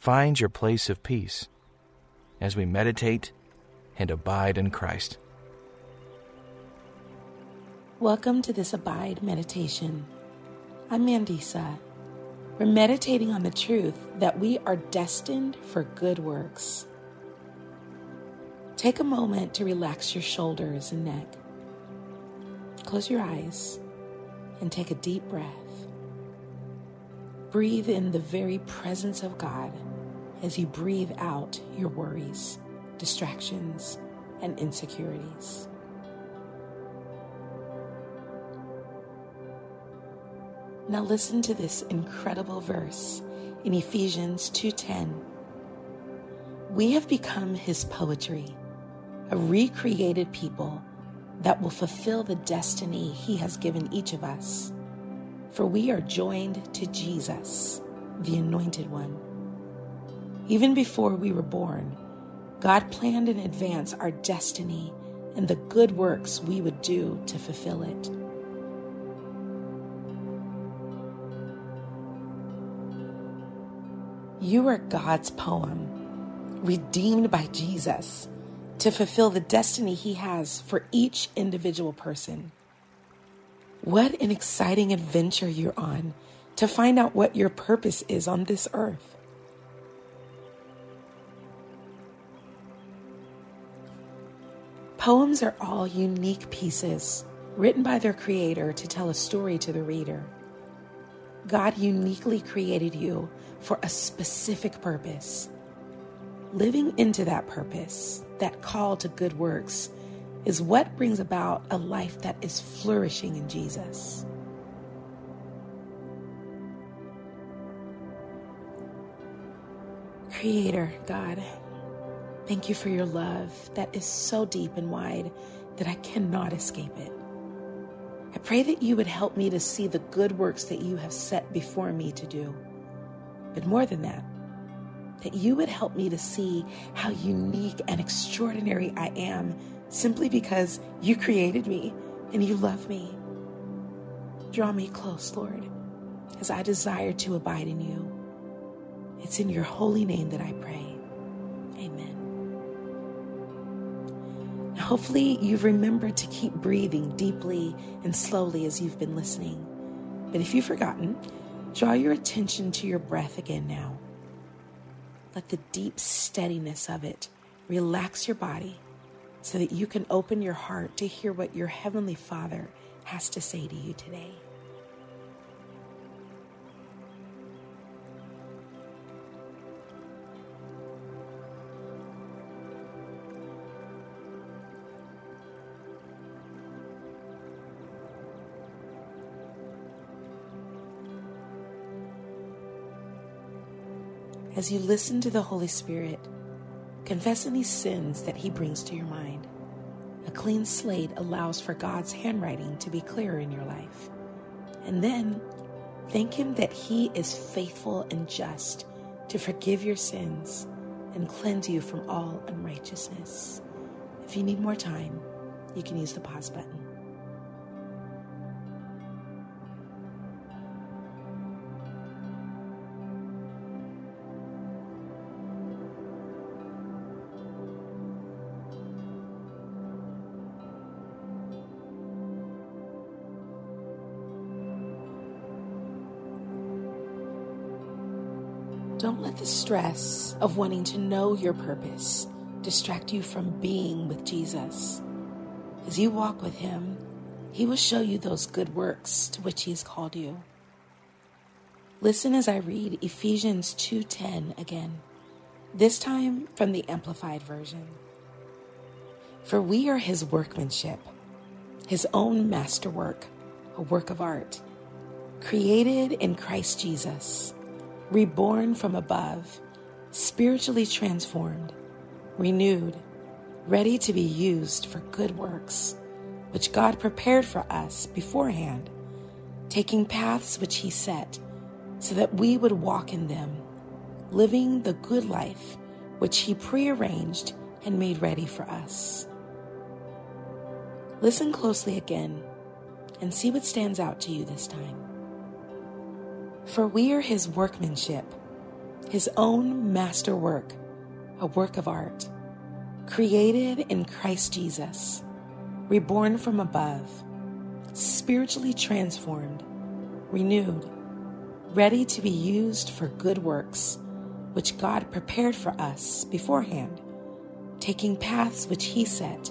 find your place of peace as we meditate and abide in Christ. Welcome to this Abide meditation. I'm Mandisa. We're meditating on the truth that we are destined for good works. Take a moment to relax your shoulders and neck. Close your eyes and take a deep breath. Breathe in the very presence of God as you breathe out your worries, distractions, and insecurities. Now listen to this incredible verse in Ephesians 2:10. We have become his poetry, a recreated people that will fulfill the destiny he has given each of us. For we are joined to Jesus, the anointed one. Even before we were born, God planned in advance our destiny and the good works we would do to fulfill it. You are God's poem, redeemed by Jesus to fulfill the destiny He has for each individual person. What an exciting adventure you're on to find out what your purpose is on this earth. Poems are all unique pieces written by their creator to tell a story to the reader. God uniquely created you for a specific purpose. Living into that purpose, that call to good works, is what brings about a life that is flourishing in Jesus. Creator, God, Thank you for your love that is so deep and wide that I cannot escape it. I pray that you would help me to see the good works that you have set before me to do. But more than that, that you would help me to see how unique and extraordinary I am simply because you created me and you love me. Draw me close, Lord, as I desire to abide in you. It's in your holy name that I pray. Amen. Hopefully, you've remembered to keep breathing deeply and slowly as you've been listening. But if you've forgotten, draw your attention to your breath again now. Let the deep steadiness of it relax your body so that you can open your heart to hear what your Heavenly Father has to say to you today. As you listen to the Holy Spirit, confess any sins that He brings to your mind. A clean slate allows for God's handwriting to be clearer in your life. And then thank Him that He is faithful and just to forgive your sins and cleanse you from all unrighteousness. If you need more time, you can use the pause button. Don't let the stress of wanting to know your purpose distract you from being with Jesus. As you walk with Him, He will show you those good works to which He has called you. Listen as I read Ephesians 2:10 again, this time from the Amplified Version. For we are His workmanship, His own masterwork, a work of art, created in Christ Jesus reborn from above spiritually transformed, renewed, ready to be used for good works, which God prepared for us beforehand, taking paths which He set so that we would walk in them, living the good life which He prearranged and made ready for us. Listen closely again and see what stands out to you this time. For we are His workmanship, His own masterwork, a work of art, created in Christ Jesus, reborn from above, spiritually transformed, renewed, ready to be used for good works, which God prepared for us beforehand, taking paths which He set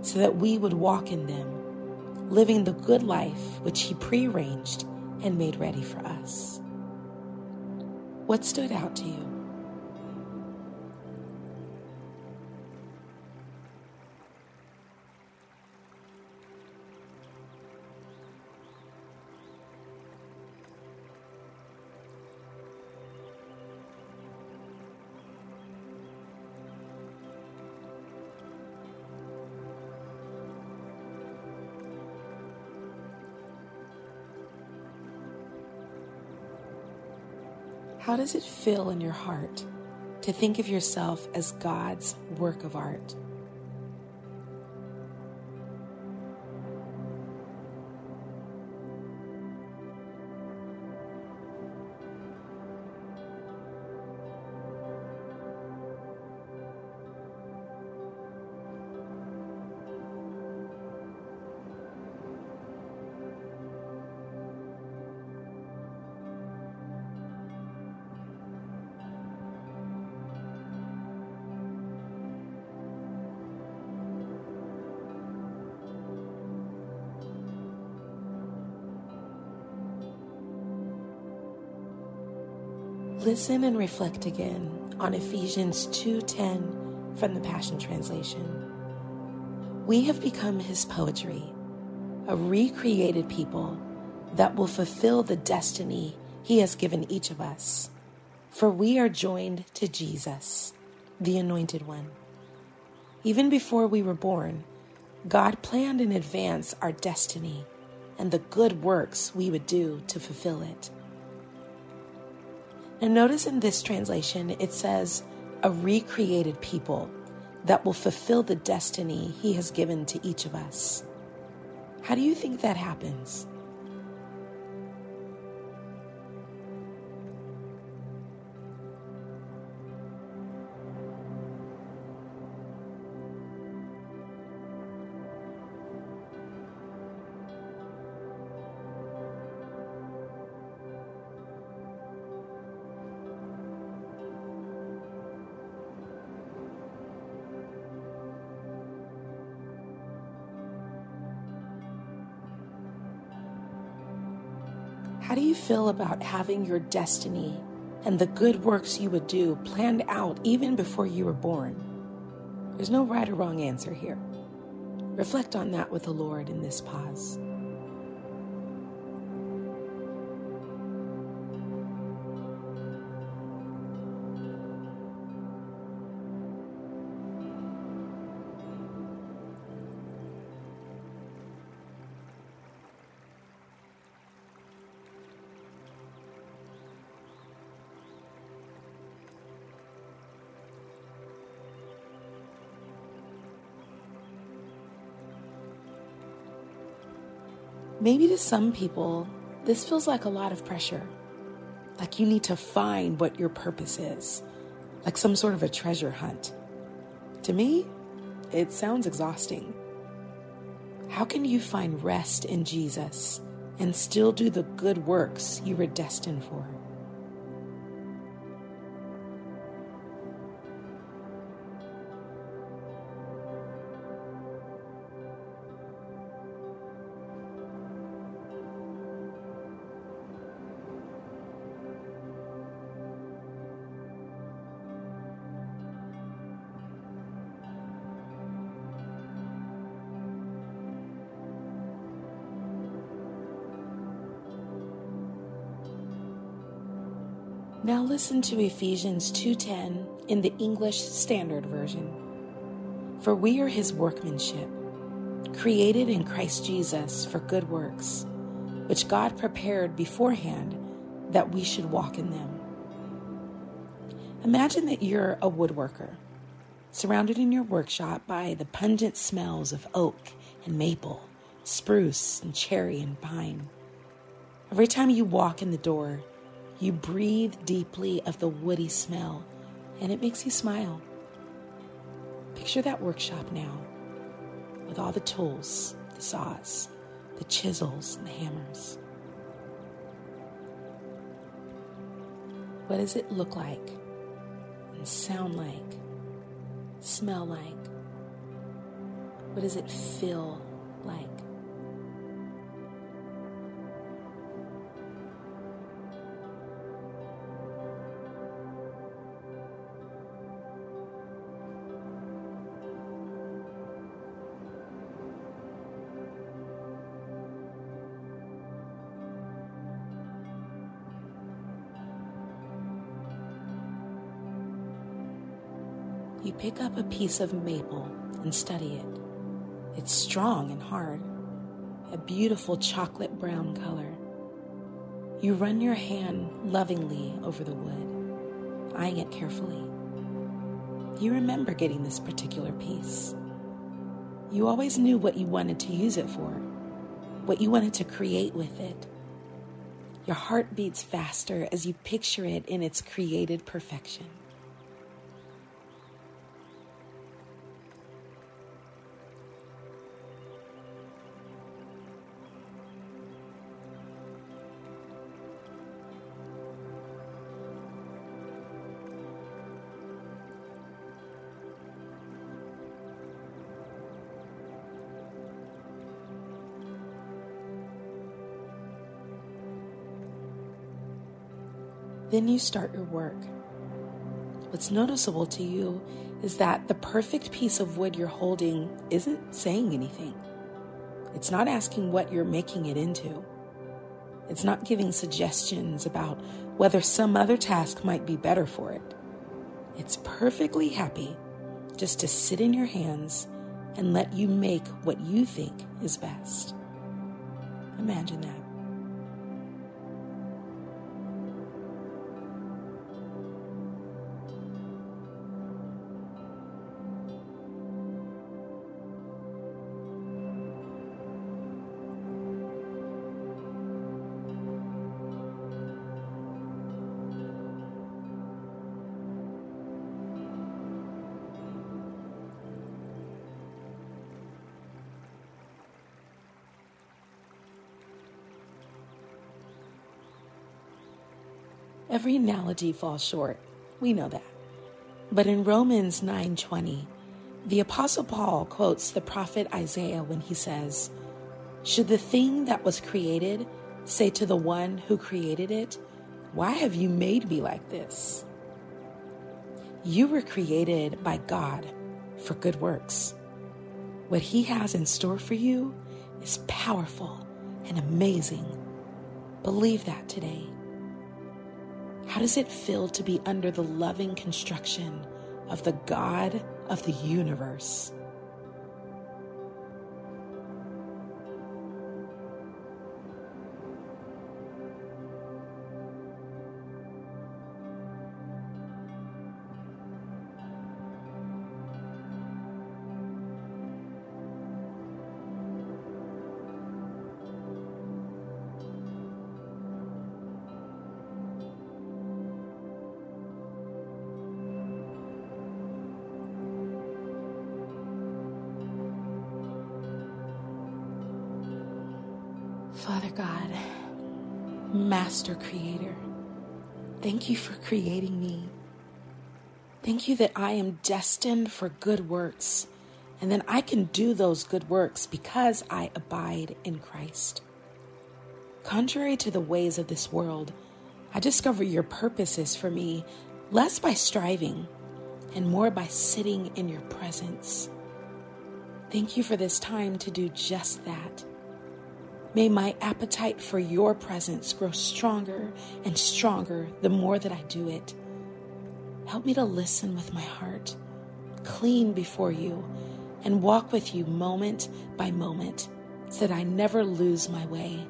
so that we would walk in them, living the good life which He prearranged and made ready for us. What stood out to you? How does it feel in your heart to think of yourself as God's work of art? Listen and reflect again on Ephesians 2:10 from the Passion Translation. We have become his poetry, a recreated people that will fulfill the destiny he has given each of us. For we are joined to Jesus, the anointed one. Even before we were born, God planned in advance our destiny and the good works we would do to fulfill it. Now, notice in this translation, it says, a recreated people that will fulfill the destiny He has given to each of us. How do you think that happens? How do you feel about having your destiny and the good works you would do planned out even before you were born? There's no right or wrong answer here. Reflect on that with the Lord in this pause. Maybe to some people, this feels like a lot of pressure. Like you need to find what your purpose is, like some sort of a treasure hunt. To me, it sounds exhausting. How can you find rest in Jesus and still do the good works you were destined for? Now listen to Ephesians 2:10 in the English Standard Version. For we are his workmanship, created in Christ Jesus for good works, which God prepared beforehand that we should walk in them. Imagine that you're a woodworker, surrounded in your workshop by the pungent smells of oak and maple, spruce and cherry and pine. Every time you walk in the door, you breathe deeply of the woody smell, and it makes you smile. Picture that workshop now with all the tools, the saws, the chisels, and the hammers. What does it look like and sound like, smell like? What does it feel like? You pick up a piece of maple and study it. It's strong and hard, a beautiful chocolate brown color. You run your hand lovingly over the wood, eyeing it carefully. You remember getting this particular piece. You always knew what you wanted to use it for, what you wanted to create with it. Your heart beats faster as you picture it in its created perfection. Then you start your work. What's noticeable to you is that the perfect piece of wood you're holding isn't saying anything. It's not asking what you're making it into. It's not giving suggestions about whether some other task might be better for it. It's perfectly happy just to sit in your hands and let you make what you think is best. Imagine that. Every analogy falls short. We know that. But in Romans 9:20, the apostle Paul quotes the prophet Isaiah when he says, "Should the thing that was created say to the one who created it, why have you made me like this?" You were created by God for good works. What he has in store for you is powerful and amazing. Believe that today. How does it feel to be under the loving construction of the God of the universe? God, Master Creator, thank you for creating me. Thank you that I am destined for good works and that I can do those good works because I abide in Christ. Contrary to the ways of this world, I discover your purposes for me less by striving and more by sitting in your presence. Thank you for this time to do just that May my appetite for your presence grow stronger and stronger the more that I do it. Help me to listen with my heart, clean before you, and walk with you moment by moment so that I never lose my way.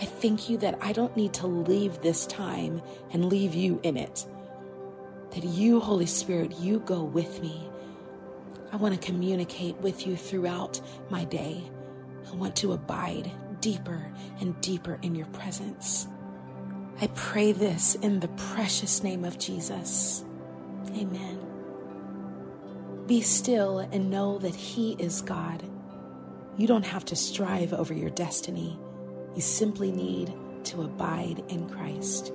I thank you that I don't need to leave this time and leave you in it. That you, Holy Spirit, you go with me. I want to communicate with you throughout my day. I want to abide deeper and deeper in your presence. I pray this in the precious name of Jesus. Amen. Be still and know that He is God. You don't have to strive over your destiny, you simply need to abide in Christ.